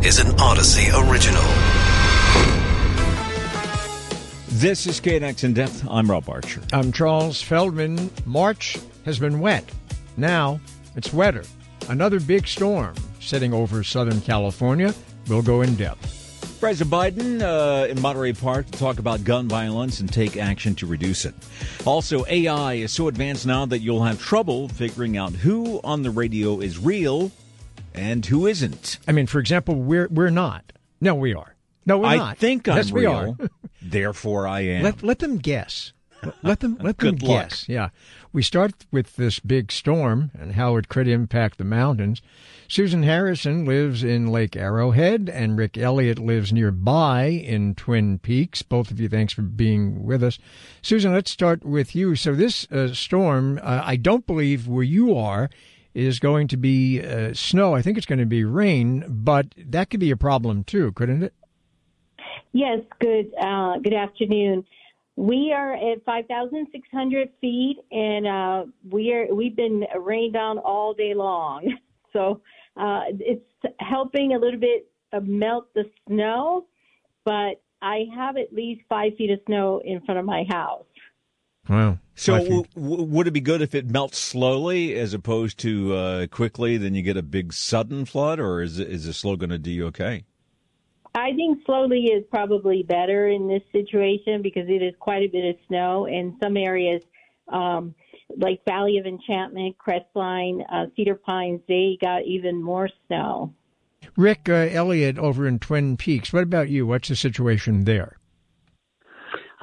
This is an Audacy original. This is KNX in depth. I'm Rob Archer. I'm Charles Feldman. March has been wet. Now it's wetter. Another big storm sitting over Southern California. We'll go in depth. President Biden uh, in Monterey Park to talk about gun violence and take action to reduce it. Also, AI is so advanced now that you'll have trouble figuring out who on the radio is real and who isn't. I mean, for example, we're we're not. No, we are. No, we're I not. think I'm yes, we real. are. therefore, I am. Let let them guess. Let them let them Good luck. guess. Yeah, we start with this big storm and how it could impact the mountains. Susan Harrison lives in Lake Arrowhead, and Rick Elliott lives nearby in Twin Peaks. Both of you, thanks for being with us. Susan, let's start with you. So this uh, storm, uh, I don't believe where you are is going to be uh, snow. I think it's going to be rain, but that could be a problem too, couldn't it? Yes, good uh, good afternoon. We are at 5,600 feet, and uh, we are we've been rained on all day long. So uh, it's helping a little bit melt the snow, but I have at least five feet of snow in front of my house. Wow. so, w- w- would it be good if it melts slowly as opposed to uh, quickly? Then you get a big sudden flood, or is is the slow going to do you okay? I think slowly is probably better in this situation because it is quite a bit of snow in some areas, um, like Valley of Enchantment, Crestline, uh, Cedar Pines. They got even more snow. Rick uh, Elliott over in Twin Peaks. What about you? What's the situation there?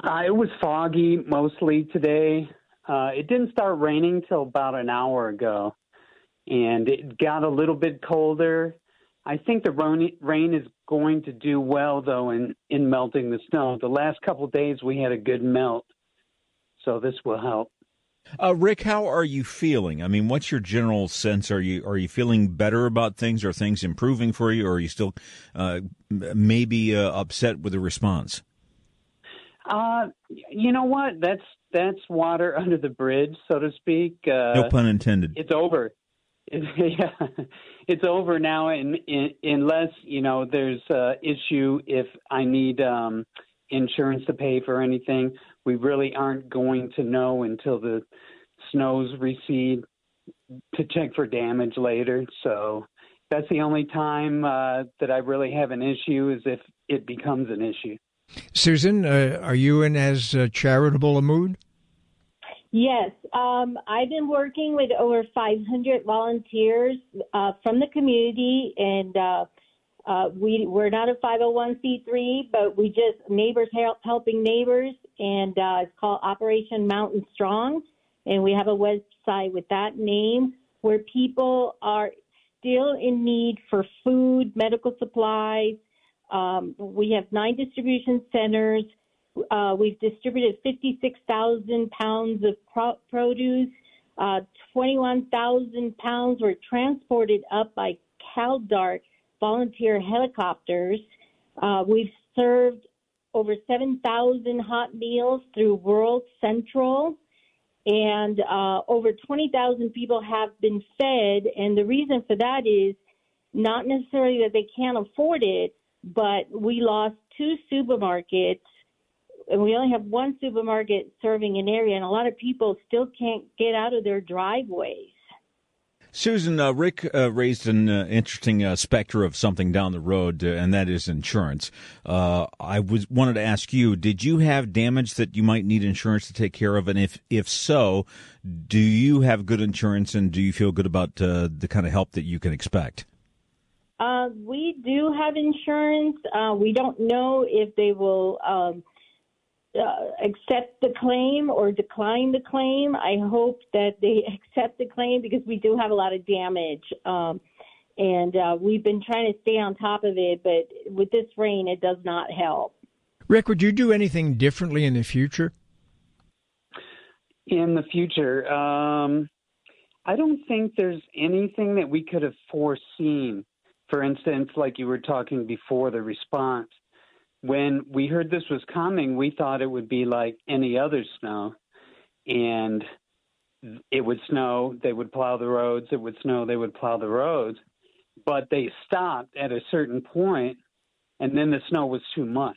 Uh, it was foggy mostly today. Uh, it didn't start raining till about an hour ago, and it got a little bit colder. I think the rain, is going to do well though in in melting the snow. The last couple days we had a good melt, so this will help. Uh, Rick, how are you feeling? I mean, what's your general sense? Are you are you feeling better about things? Are things improving for you, or are you still uh, maybe uh, upset with the response? Uh, you know what? That's that's water under the bridge, so to speak. Uh, no pun intended. it's over. It, yeah, it's over now. And in, unless you know there's a issue, if I need um, insurance to pay for anything, we really aren't going to know until the snows recede to check for damage later. So that's the only time uh, that I really have an issue is if it becomes an issue. Susan, uh, are you in as uh, charitable a mood? Yes, um, I've been working with over 500 volunteers uh, from the community, and uh, uh, we we're not a 501c3, but we just neighbors help, helping neighbors, and uh, it's called Operation Mountain Strong, and we have a website with that name where people are still in need for food, medical supplies. Um, we have nine distribution centers. Uh, we've distributed 56,000 pounds of pro- produce. Uh, 21,000 pounds were transported up by CalDART volunteer helicopters. Uh, we've served over 7,000 hot meals through World Central, and uh, over 20,000 people have been fed. And the reason for that is not necessarily that they can't afford it, but we lost two supermarkets and we only have one supermarket serving an area, and a lot of people still can't get out of their driveways. Susan, uh, Rick uh, raised an uh, interesting uh, specter of something down the road, uh, and that is insurance. Uh, I was wanted to ask you: Did you have damage that you might need insurance to take care of, and if if so, do you have good insurance, and do you feel good about the kind of help that you can expect? Uh, we do have insurance. Uh, we don't know if they will um, uh, accept the claim or decline the claim. I hope that they accept the claim because we do have a lot of damage. Um, and uh, we've been trying to stay on top of it, but with this rain, it does not help. Rick, would you do anything differently in the future? in the future. Um, I don't think there's anything that we could have foreseen. For instance, like you were talking before, the response. When we heard this was coming, we thought it would be like any other snow. And it would snow, they would plow the roads. It would snow, they would plow the roads. but they stopped at a certain point, and then the snow was too much.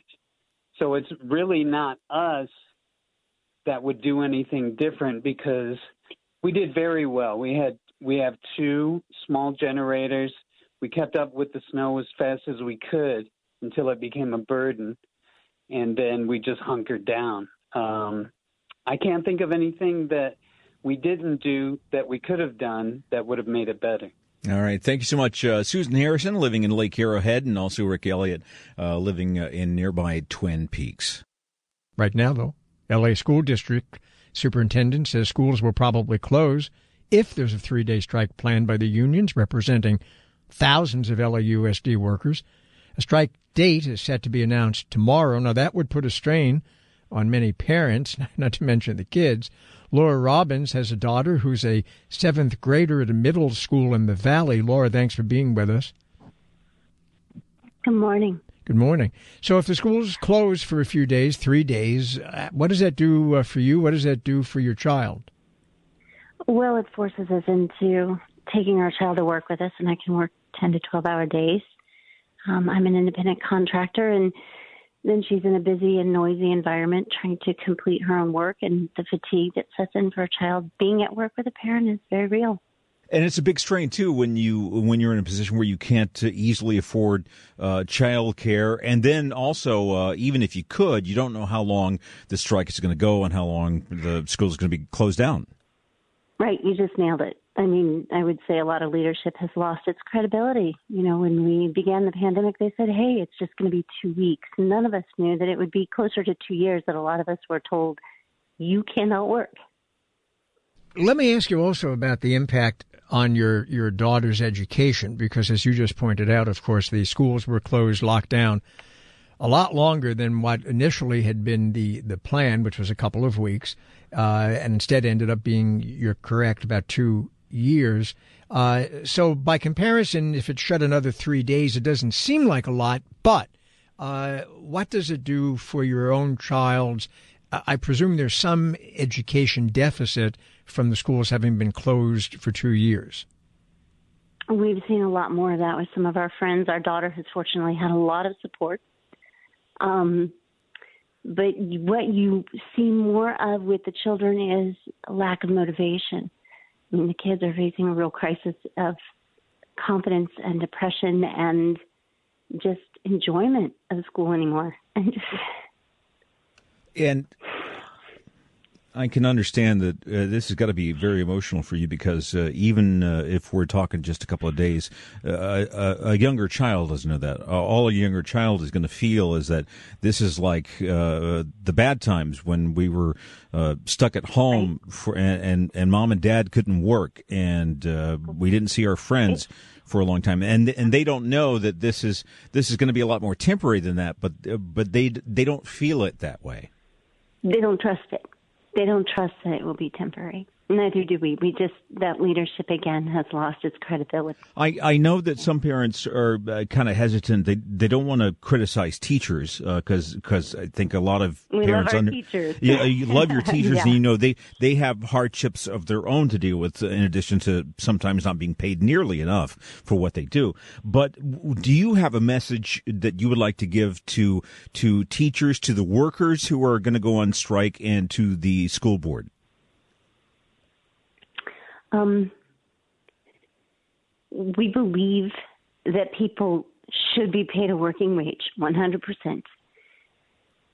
So it's really not us that would do anything different because we did very well. We had we have two small generators. We kept up with the snow as fast as we could until it became a burden, and then we just hunkered down. Um, I can't think of anything that we didn't do that we could have done that would have made it better. All right. Thank you so much, uh, Susan Harrison, living in Lake Arrowhead, and also Rick Elliott, uh, living uh, in nearby Twin Peaks. Right now, though, LA School District Superintendent says schools will probably close if there's a three day strike planned by the unions representing thousands of LAUSD workers. A strike date is set to be announced tomorrow. Now, that would put a strain on many parents, not to mention the kids. Laura Robbins has a daughter who's a seventh grader at a middle school in the Valley. Laura, thanks for being with us. Good morning. Good morning. So, if the schools close for a few days, three days, uh, what does that do uh, for you? What does that do for your child? Well, it forces us into taking our child to work with us, and I can work 10 to 12 hour days. Um, I'm an independent contractor, and then she's in a busy and noisy environment trying to complete her own work, and the fatigue that sets in for a child being at work with a parent is very real. And it's a big strain too when you when you're in a position where you can't uh, easily afford uh, child care, and then also uh, even if you could, you don't know how long the strike is going to go and how long the school is going to be closed down. Right, you just nailed it. I mean, I would say a lot of leadership has lost its credibility. You know, when we began the pandemic, they said, hey, it's just going to be two weeks. None of us knew that it would be closer to two years that a lot of us were told, you cannot work. Let me ask you also about the impact on your, your daughter's education, because as you just pointed out, of course, the schools were closed, locked down a lot longer than what initially had been the, the plan, which was a couple of weeks, uh, and instead ended up being, you're correct, about two years. Uh, so by comparison, if it shut another three days, it doesn't seem like a lot, but uh, what does it do for your own child's? I presume there's some education deficit from the schools having been closed for two years. We've seen a lot more of that with some of our friends. Our daughter has fortunately had a lot of support um, but what you see more of with the children is lack of motivation. I mean, the kids are facing a real crisis of confidence and depression and just enjoyment of school anymore. And just and I can understand that uh, this has got to be very emotional for you because uh, even uh, if we're talking just a couple of days, uh, a, a, younger child doesn't know that. All a younger child is going to feel is that this is like uh, the bad times when we were uh, stuck at home for, and, and, and mom and dad couldn't work and we didn't see our friends for a long time, and and they don't know that this is this is going to be a lot more temporary than that. But but they they don't feel it that way. They don't trust it they don't trust that it will be temporary. Neither do we. We just that leadership again has lost its credibility. I, I know that some parents are uh, kind of hesitant. They they don't want to criticize teachers because uh, because I think a lot of we parents love under teachers. yeah you love your teachers yeah. and you know they they have hardships of their own to deal with in addition to sometimes not being paid nearly enough for what they do. But do you have a message that you would like to give to to teachers, to the workers who are going to go on strike, and to the school board? Um, we believe that people should be paid a working wage, 100%.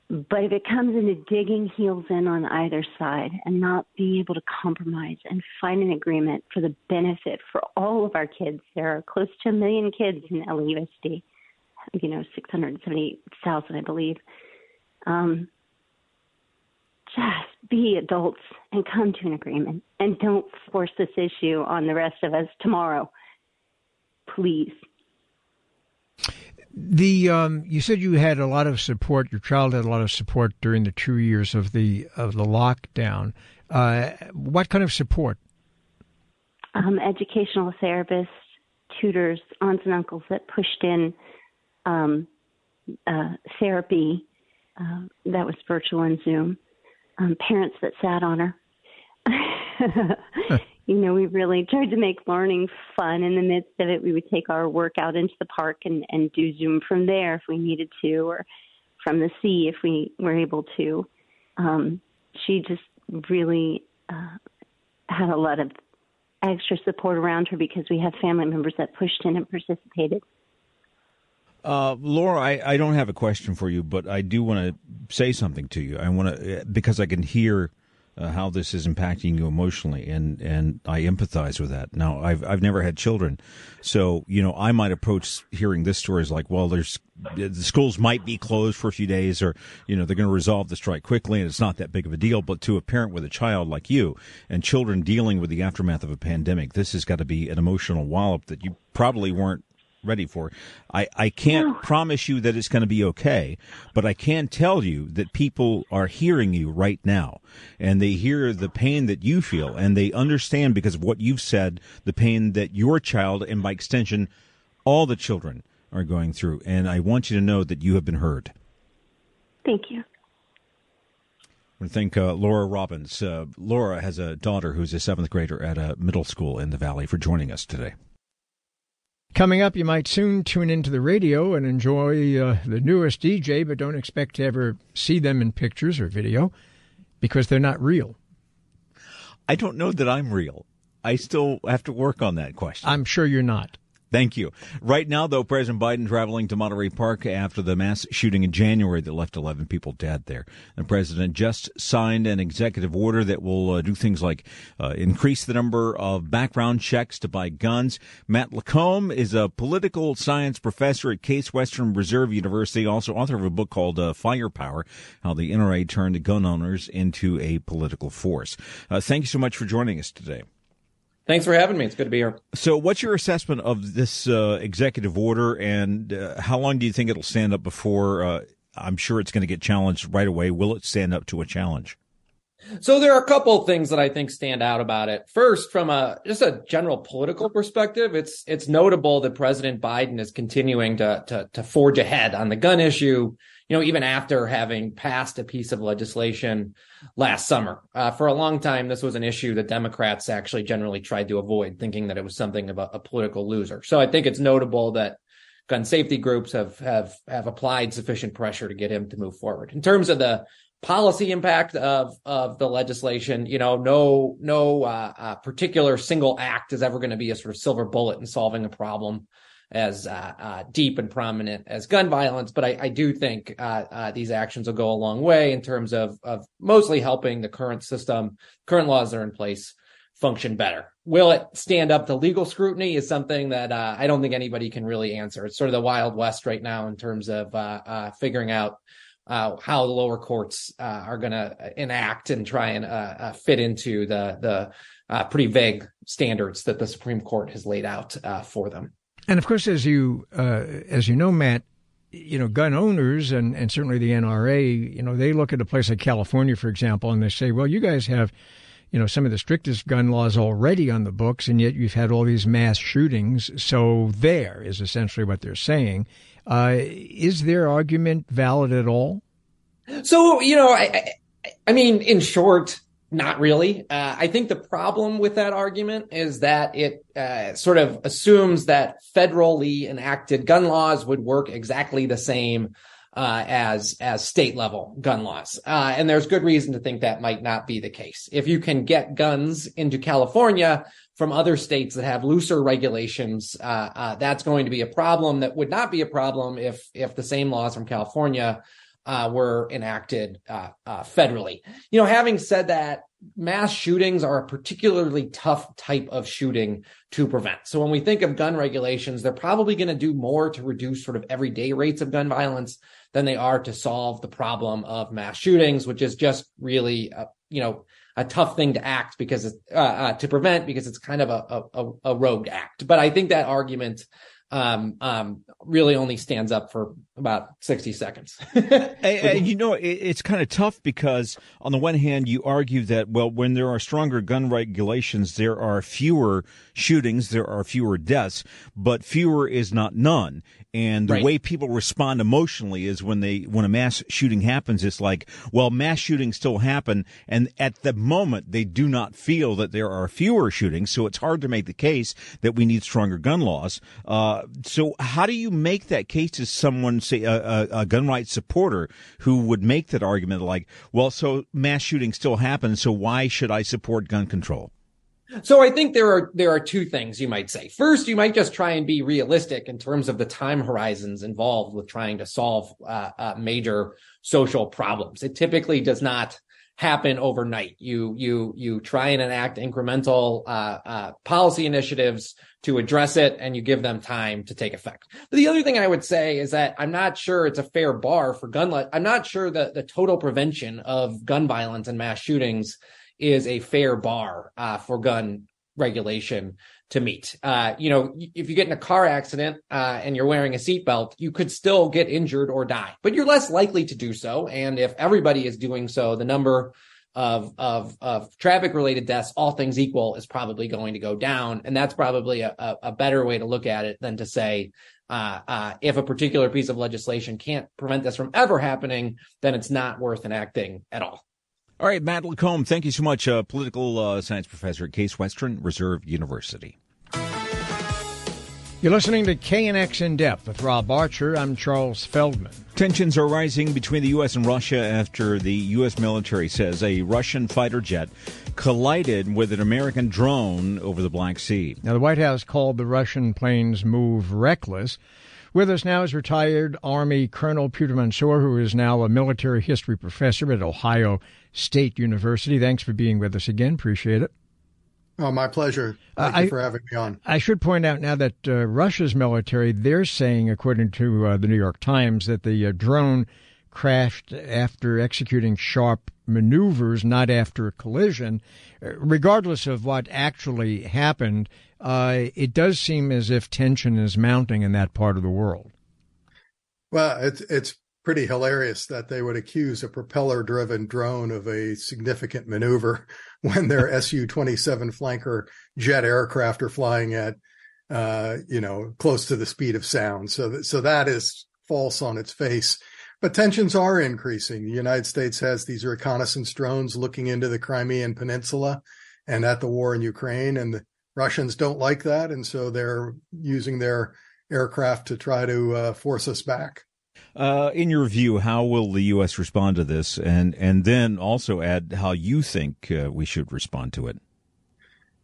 But if it comes into digging heels in on either side and not being able to compromise and find an agreement for the benefit for all of our kids, there are close to a million kids in LAUSD, you know, 670,000, I believe. Um, just be adults and come to an agreement and don't force this issue on the rest of us tomorrow. Please. The um, you said you had a lot of support. Your child had a lot of support during the two years of the of the lockdown. Uh, what kind of support? Um, educational therapists, tutors, aunts and uncles that pushed in um, uh, therapy uh, that was virtual and Zoom um, parents that sat on her. you know, we really tried to make learning fun in the midst of it. We would take our work out into the park and, and do Zoom from there if we needed to, or from the sea if we were able to. Um, she just really uh, had a lot of extra support around her because we had family members that pushed in and participated. Uh, Laura, I, I don't have a question for you, but I do want to say something to you. I want to because I can hear uh, how this is impacting you emotionally, and and I empathize with that. Now, I've I've never had children, so you know I might approach hearing this story as like, well, there's the schools might be closed for a few days, or you know they're going to resolve the strike quickly, and it's not that big of a deal. But to a parent with a child like you and children dealing with the aftermath of a pandemic, this has got to be an emotional wallop that you probably weren't ready for. I, I can't promise you that it's going to be okay, but I can tell you that people are hearing you right now and they hear the pain that you feel and they understand because of what you've said, the pain that your child and by extension, all the children are going through. And I want you to know that you have been heard. Thank you. I want to thank uh, Laura Robbins. Uh, Laura has a daughter who's a seventh grader at a middle school in the Valley for joining us today. Coming up, you might soon tune into the radio and enjoy uh, the newest DJ, but don't expect to ever see them in pictures or video because they're not real. I don't know that I'm real. I still have to work on that question. I'm sure you're not. Thank you. Right now, though, President Biden traveling to Monterey Park after the mass shooting in January that left 11 people dead there. The president just signed an executive order that will uh, do things like uh, increase the number of background checks to buy guns. Matt Lacombe is a political science professor at Case Western Reserve University, also author of a book called uh, Firepower How the NRA Turned Gun Owners into a Political Force. Uh, thank you so much for joining us today. Thanks for having me. It's good to be here. So, what's your assessment of this uh, executive order, and uh, how long do you think it'll stand up before? Uh, I'm sure it's going to get challenged right away. Will it stand up to a challenge? So there are a couple of things that I think stand out about it. First, from a just a general political perspective, it's it's notable that President Biden is continuing to to, to forge ahead on the gun issue you know, even after having passed a piece of legislation last summer. Uh, for a long time, this was an issue that Democrats actually generally tried to avoid, thinking that it was something of a, a political loser. So I think it's notable that gun safety groups have have have applied sufficient pressure to get him to move forward. In terms of the policy impact of of the legislation, you know, no no uh, uh, particular single act is ever going to be a sort of silver bullet in solving a problem as uh, uh, deep and prominent as gun violence, but I, I do think uh, uh, these actions will go a long way in terms of of mostly helping the current system, current laws that are in place, function better. Will it stand up to legal scrutiny? Is something that uh, I don't think anybody can really answer. It's sort of the wild west right now in terms of uh, figuring out. how the lower courts are going to enact and try and fit into the the pretty vague standards that the Supreme Court has laid out for them. And of course, as you uh, as you know, Matt, you know, gun owners and, and certainly the NRA, you know, they look at a place like California, for example, and they say, well, you guys have, you know, some of the strictest gun laws already on the books, and yet you've had all these mass shootings. So there is essentially what they're saying. Uh, is their argument valid at all? So, you know, I, I, I mean, in short, not really. Uh, I think the problem with that argument is that it uh, sort of assumes that federally enacted gun laws would work exactly the same uh, as as state level gun laws, uh, and there's good reason to think that might not be the case. If you can get guns into California from other states that have looser regulations, uh, uh, that's going to be a problem. That would not be a problem if if the same laws from California uh, were enacted uh, uh, federally. You know, having said that, mass shootings are a particularly tough type of shooting to prevent. So when we think of gun regulations, they're probably going to do more to reduce sort of everyday rates of gun violence than they are to solve the problem of mass shootings, which is just really, a, you know, a tough thing to act because it's uh, uh, to prevent because it's kind of a, a, a rogue act. But I think that argument um, um, really only stands up for about 60 seconds. and, and, you know, it, it's kind of tough because on the one hand, you argue that, well, when there are stronger gun regulations, there are fewer shootings, there are fewer deaths, but fewer is not none. And the right. way people respond emotionally is when they, when a mass shooting happens, it's like, well, mass shootings still happen. And at the moment, they do not feel that there are fewer shootings. So it's hard to make the case that we need stronger gun laws. Uh, so how do you make that case to someone, say a, a, a gun rights supporter who would make that argument like, well, so mass shootings still happen. So why should I support gun control? So I think there are there are two things you might say. First, you might just try and be realistic in terms of the time horizons involved with trying to solve uh, uh, major social problems. It typically does not happen overnight. You you you try and enact incremental uh, uh policy initiatives to address it, and you give them time to take effect. But the other thing I would say is that I'm not sure it's a fair bar for gun. Le- I'm not sure that the total prevention of gun violence and mass shootings is a fair bar uh, for gun regulation to meet. Uh, you know, if you get in a car accident uh, and you're wearing a seatbelt, you could still get injured or die, but you're less likely to do so. And if everybody is doing so, the number of of of traffic related deaths, all things equal, is probably going to go down. And that's probably a, a, a better way to look at it than to say. Uh, uh, if a particular piece of legislation can't prevent this from ever happening, then it's not worth enacting at all. All right, Matt Lacombe, thank you so much, uh, political uh, science professor at Case Western Reserve University. You're listening to KNX In Depth with Rob Archer. I'm Charles Feldman. Tensions are rising between the U.S. and Russia after the U.S. military says a Russian fighter jet collided with an American drone over the Black Sea. Now, the White House called the Russian plane's move reckless. With us now is retired Army Colonel Peter Mansoor, who is now a military history professor at Ohio State University. Thanks for being with us again. Appreciate it. Oh, my pleasure. Thank uh, you I, for having me on. I should point out now that uh, Russia's military, they're saying, according to uh, the New York Times, that the uh, drone crashed after executing sharp maneuvers, not after a collision. Uh, regardless of what actually happened, uh, it does seem as if tension is mounting in that part of the world. Well, it's it's pretty hilarious that they would accuse a propeller driven drone of a significant maneuver when their Su 27 flanker jet aircraft are flying at, uh, you know, close to the speed of sound. So, that, so that is false on its face. But tensions are increasing. The United States has these reconnaissance drones looking into the Crimean Peninsula and at the war in Ukraine. And the Russians don't like that. And so they're using their aircraft to try to uh, force us back. Uh, in your view, how will the U.S. respond to this, and and then also add how you think uh, we should respond to it?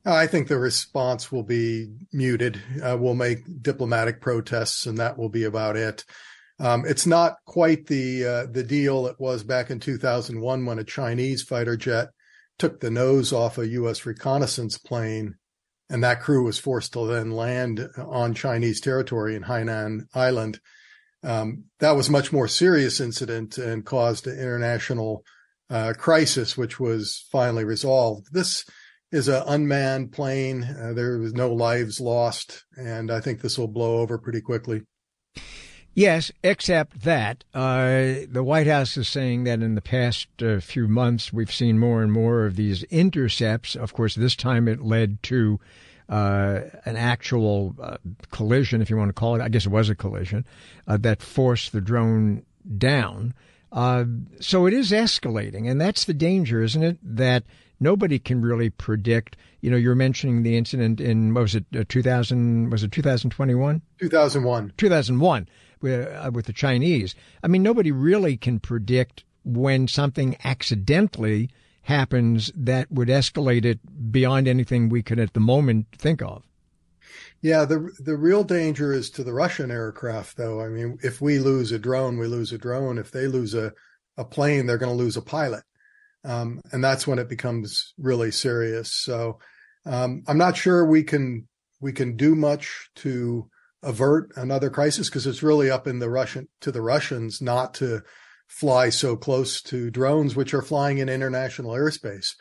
I think the response will be muted. Uh, we'll make diplomatic protests, and that will be about it. Um, it's not quite the uh, the deal it was back in 2001 when a Chinese fighter jet took the nose off a U.S. reconnaissance plane, and that crew was forced to then land on Chinese territory in Hainan Island. Um, that was a much more serious incident and caused an international uh, crisis, which was finally resolved. This is an unmanned plane. Uh, there was no lives lost, and I think this will blow over pretty quickly. Yes, except that uh, the White House is saying that in the past uh, few months we've seen more and more of these intercepts. Of course, this time it led to uh, an actual uh, collision, if you want to call it. I guess it was a collision uh, that forced the drone down. Uh, so it is escalating, and that's the danger, isn't it? That nobody can really predict. You know, you're mentioning the incident in what was it, uh, 2000? Was it 2021? 2001. 2001 with, uh, with the Chinese. I mean, nobody really can predict when something accidentally happens that would escalate it beyond anything we could at the moment think of. Yeah, the the real danger is to the Russian aircraft, though. I mean, if we lose a drone, we lose a drone. If they lose a, a plane, they're going to lose a pilot, um, and that's when it becomes really serious. So, um, I'm not sure we can we can do much to avert another crisis because it's really up in the Russian to the Russians not to fly so close to drones, which are flying in international airspace.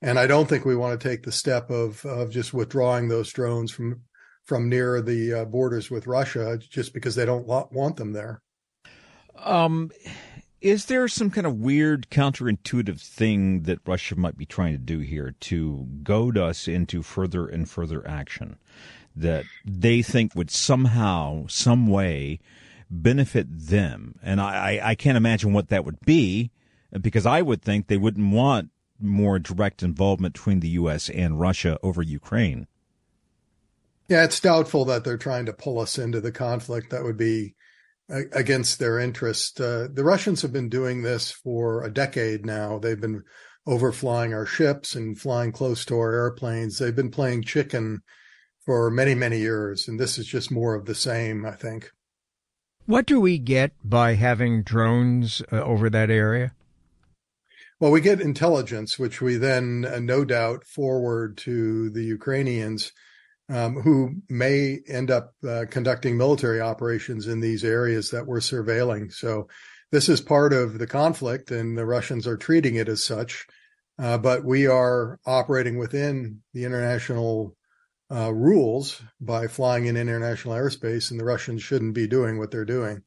And I don't think we want to take the step of, of just withdrawing those drones from, from near the uh, borders with Russia just because they don't want them there. Um, is there some kind of weird counterintuitive thing that Russia might be trying to do here to goad us into further and further action that they think would somehow, some way benefit them? And I, I can't imagine what that would be because I would think they wouldn't want more direct involvement between the U.S. and Russia over Ukraine. Yeah, it's doubtful that they're trying to pull us into the conflict. That would be against their interest. Uh, the Russians have been doing this for a decade now. They've been overflying our ships and flying close to our airplanes. They've been playing chicken for many, many years, and this is just more of the same, I think. What do we get by having drones uh, over that area? Well, we get intelligence, which we then, uh, no doubt, forward to the Ukrainians um, who may end up uh, conducting military operations in these areas that we're surveilling. So this is part of the conflict, and the Russians are treating it as such. Uh, but we are operating within the international uh, rules by flying in international airspace, and the Russians shouldn't be doing what they're doing.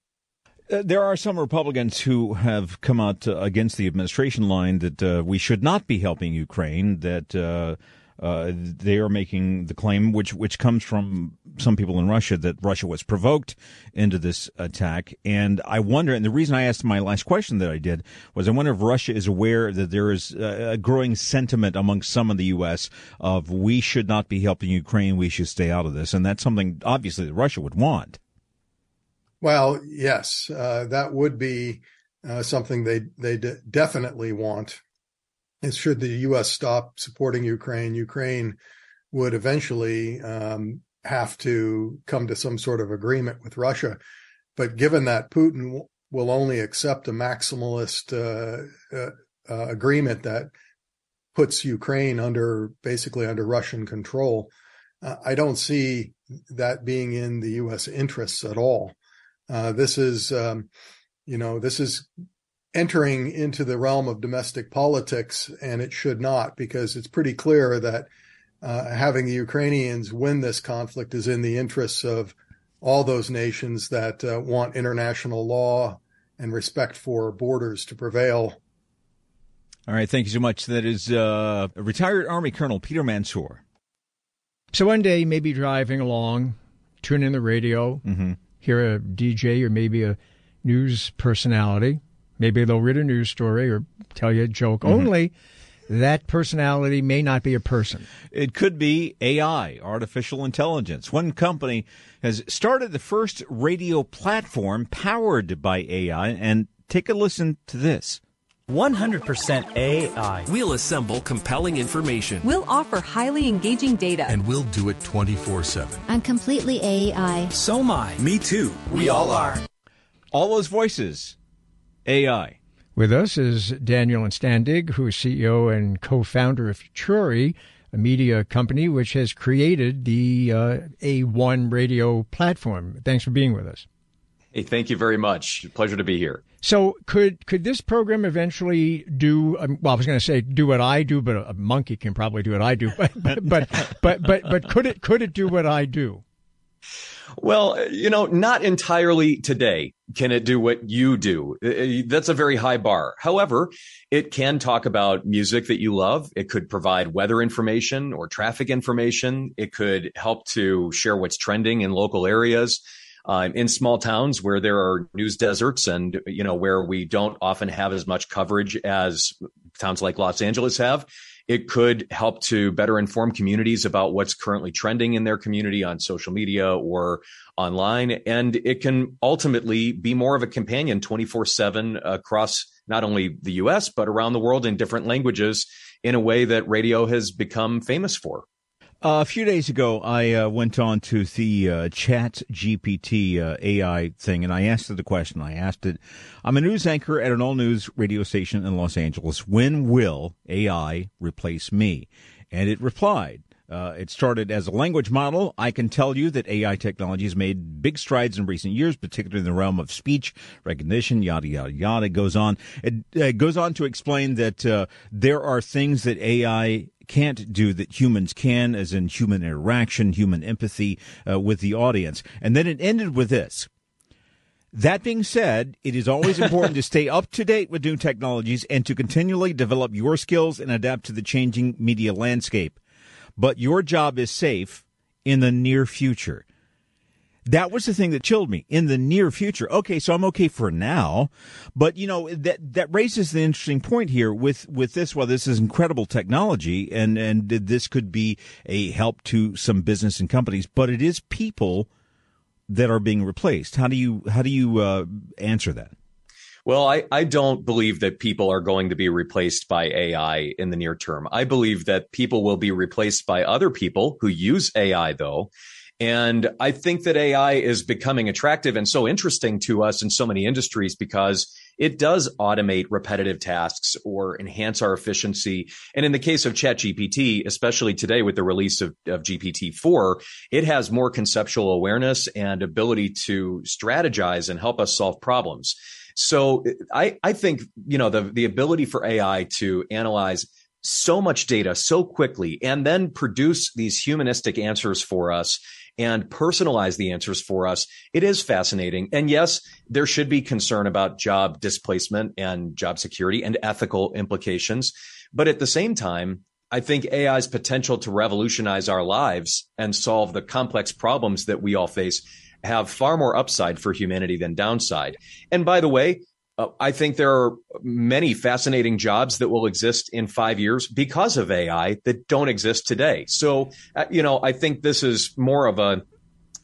Uh, there are some Republicans who have come out uh, against the administration line that uh, we should not be helping Ukraine, that uh, they are making the claim, which which comes from some people in Russia, that Russia was provoked into this attack. And I wonder, and the reason I asked my last question that I did was, I wonder if Russia is aware that there is a growing sentiment among some in the U.S. of we should not be helping Ukraine, we should stay out of this, and that's something obviously that Russia would want. Well, yes, uh, that would be uh, something they they de- definitely want should the U.S. stop supporting Ukraine, Ukraine would eventually um, have to come to some sort of agreement with Russia. But given that Putin w- will only accept a maximalist uh, uh, uh, agreement that puts Ukraine under basically under Russian control, uh, I don't see that being in the U.S. interests at all. Uh, this is, um, you know, this is entering into the realm of domestic politics, and it should not, because it's pretty clear that uh, having the Ukrainians win this conflict is in the interests of all those nations that uh, want international law and respect for borders to prevail. All right, thank you so much. That is uh, retired Army Colonel Peter Mansoor. So one day, maybe driving along, tune in the radio, mm-hmm. hear a DJ or maybe a news personality Maybe they'll read a news story or tell you a joke. Mm-hmm. Only that personality may not be a person. It could be AI, artificial intelligence. One company has started the first radio platform powered by AI, and take a listen to this. 100% AI. We'll assemble compelling information. We'll offer highly engaging data. And we'll do it 24 7. I'm completely AI. So am I. Me too. We, we all are. All those voices AI. With us is Daniel Anstandig, who is CEO and co-founder of Futuri, a media company which has created the uh, A1 radio platform. Thanks for being with us. Hey, thank you very much. Pleasure to be here. So, could could this program eventually do? Um, well, I was going to say do what I do, but a monkey can probably do what I do. But but but but, but, but could it could it do what I do? Well, you know, not entirely today can it do what you do. Uh, uh, that's a very high bar. However, it can talk about music that you love. It could provide weather information or traffic information. It could help to share what's trending in local areas. Um, in small towns where there are news deserts and you know where we don't often have as much coverage as towns like Los Angeles have, it could help to better inform communities about what's currently trending in their community on social media or online. And it can ultimately be more of a companion 24 7 across not only the US, but around the world in different languages in a way that radio has become famous for. Uh, a few days ago, I uh, went on to the uh, Chat GPT uh, AI thing, and I asked it the question. I asked it, "I'm a news anchor at an all news radio station in Los Angeles. When will AI replace me?" And it replied. Uh, it started as a language model. I can tell you that AI technology has made big strides in recent years, particularly in the realm of speech recognition, yada, yada, yada. It goes on. It, it goes on to explain that uh, there are things that AI can't do that humans can, as in human interaction, human empathy uh, with the audience. And then it ended with this. That being said, it is always important to stay up to date with new technologies and to continually develop your skills and adapt to the changing media landscape. But your job is safe in the near future. That was the thing that chilled me in the near future. Okay, so I'm okay for now, but you know that that raises the interesting point here with with this. Well, this is incredible technology, and and this could be a help to some business and companies, but it is people that are being replaced. How do you how do you uh, answer that? Well, I, I don't believe that people are going to be replaced by AI in the near term. I believe that people will be replaced by other people who use AI, though. And I think that AI is becoming attractive and so interesting to us in so many industries because it does automate repetitive tasks or enhance our efficiency. And in the case of ChatGPT, especially today with the release of, of GPT-4, it has more conceptual awareness and ability to strategize and help us solve problems. So I, I think, you know, the, the ability for AI to analyze so much data so quickly and then produce these humanistic answers for us and personalize the answers for us. It is fascinating. And yes, there should be concern about job displacement and job security and ethical implications. But at the same time, I think AI's potential to revolutionize our lives and solve the complex problems that we all face have far more upside for humanity than downside. And by the way, I think there are many fascinating jobs that will exist in five years because of AI that don't exist today. So, uh, you know, I think this is more of a,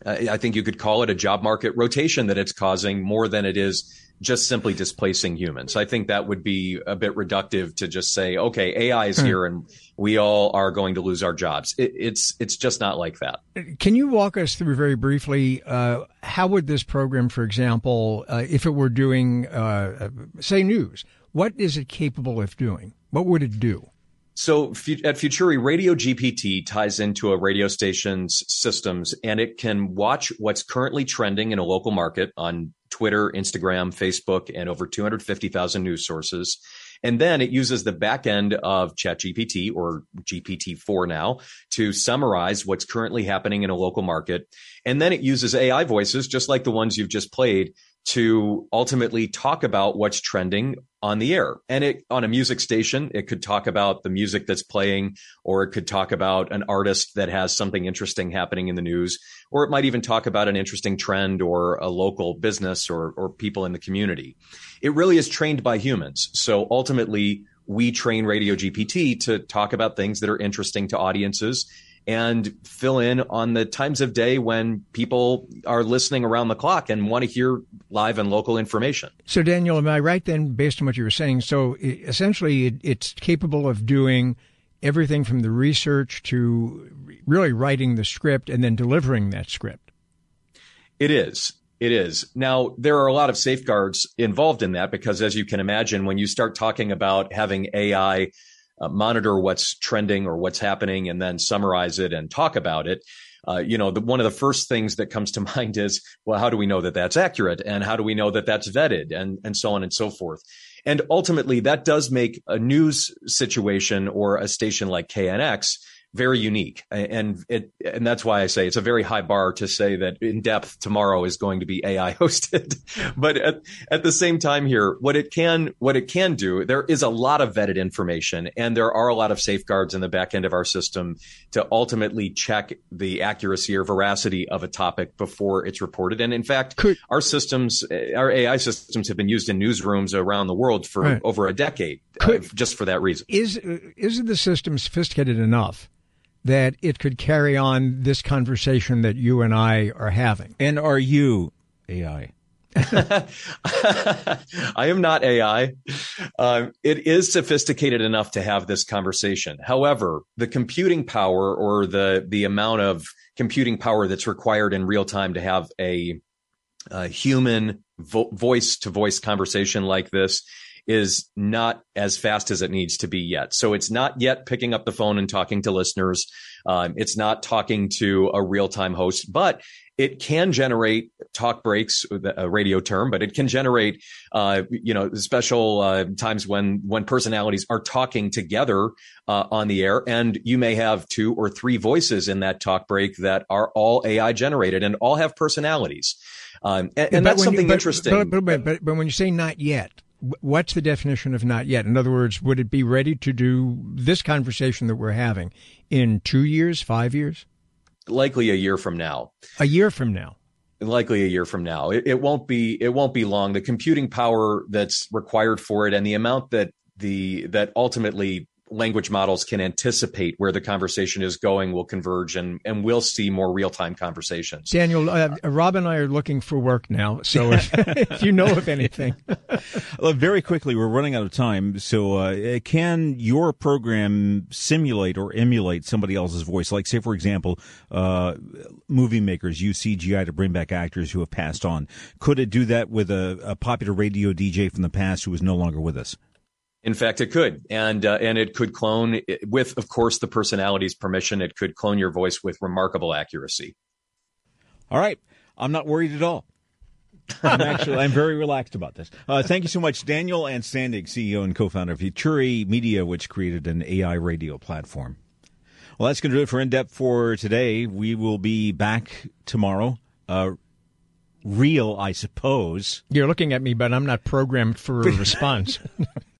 uh, I think you could call it a job market rotation that it's causing more than it is just simply displacing humans. I think that would be a bit reductive to just say, okay, AI is hmm. here and we all are going to lose our jobs. It, it's it's just not like that. Can you walk us through very briefly uh, how would this program, for example, uh, if it were doing, uh, say, news, what is it capable of doing? What would it do? So at Futuri, Radio GPT ties into a radio station's systems and it can watch what's currently trending in a local market on Twitter, Instagram, Facebook, and over 250,000 news sources. And then it uses the back end of ChatGPT or GPT-4 now to summarize what's currently happening in a local market. And then it uses AI voices, just like the ones you've just played, to ultimately talk about what's trending on the air. And it on a music station, it could talk about the music that's playing, or it could talk about an artist that has something interesting happening in the news, or it might even talk about an interesting trend or a local business or or people in the community. It really is trained by humans. So ultimately, we train Radio GPT to talk about things that are interesting to audiences and fill in on the times of day when people are listening around the clock and want to hear live and local information. So, Daniel, am I right then, based on what you were saying? So, essentially, it's capable of doing everything from the research to really writing the script and then delivering that script. It is. It is. Now, there are a lot of safeguards involved in that because, as you can imagine, when you start talking about having AI uh, monitor what's trending or what's happening and then summarize it and talk about it. Uh, you know, the, one of the first things that comes to mind is, well, how do we know that that's accurate? And how do we know that that's vetted and, and so on and so forth? And ultimately, that does make a news situation or a station like KNX very unique. And it, and that's why I say it's a very high bar to say that in depth tomorrow is going to be AI hosted. but at, at the same time here, what it can, what it can do, there is a lot of vetted information and there are a lot of safeguards in the back end of our system to ultimately check the accuracy or veracity of a topic before it's reported. And in fact, Could, our systems, our AI systems have been used in newsrooms around the world for right. over a decade, Could, uh, just for that reason. Is, is the system sophisticated enough? That it could carry on this conversation that you and I are having. And are you AI? I am not AI. Um, it is sophisticated enough to have this conversation. However, the computing power or the the amount of computing power that's required in real time to have a, a human voice to voice conversation like this is not as fast as it needs to be yet. So it's not yet picking up the phone and talking to listeners. Um, it's not talking to a real time host, but it can generate talk breaks, a radio term, but it can generate, uh, you know, special uh, times when when personalities are talking together uh, on the air, and you may have two or three voices in that talk break that are all AI generated and all have personalities, um, and, and that's something you, but, interesting. But, but, but, but when you say not yet, what's the definition of not yet? In other words, would it be ready to do this conversation that we're having in two years, five years? likely a year from now. A year from now. Likely a year from now. It, it won't be. It won't be long. The computing power that's required for it, and the amount that the that ultimately language models can anticipate where the conversation is going will converge and, and we'll see more real time conversations. Daniel, uh, Rob and I are looking for work now. So if, if you know of anything. well, very quickly, we're running out of time. So uh, can your program simulate or emulate somebody else's voice? Like, say, for example, uh, movie makers use CGI to bring back actors who have passed on. Could it do that with a, a popular radio DJ from the past who is no longer with us? In fact, it could, and uh, and it could clone with, of course, the personality's permission. It could clone your voice with remarkable accuracy. All right, I'm not worried at all. I'm actually I'm very relaxed about this. Uh, thank you so much, Daniel Anstandig, CEO and co-founder of Futuri Media, which created an AI radio platform. Well, that's going to do it for in depth for today. We will be back tomorrow. Uh, real, I suppose. You're looking at me, but I'm not programmed for a response.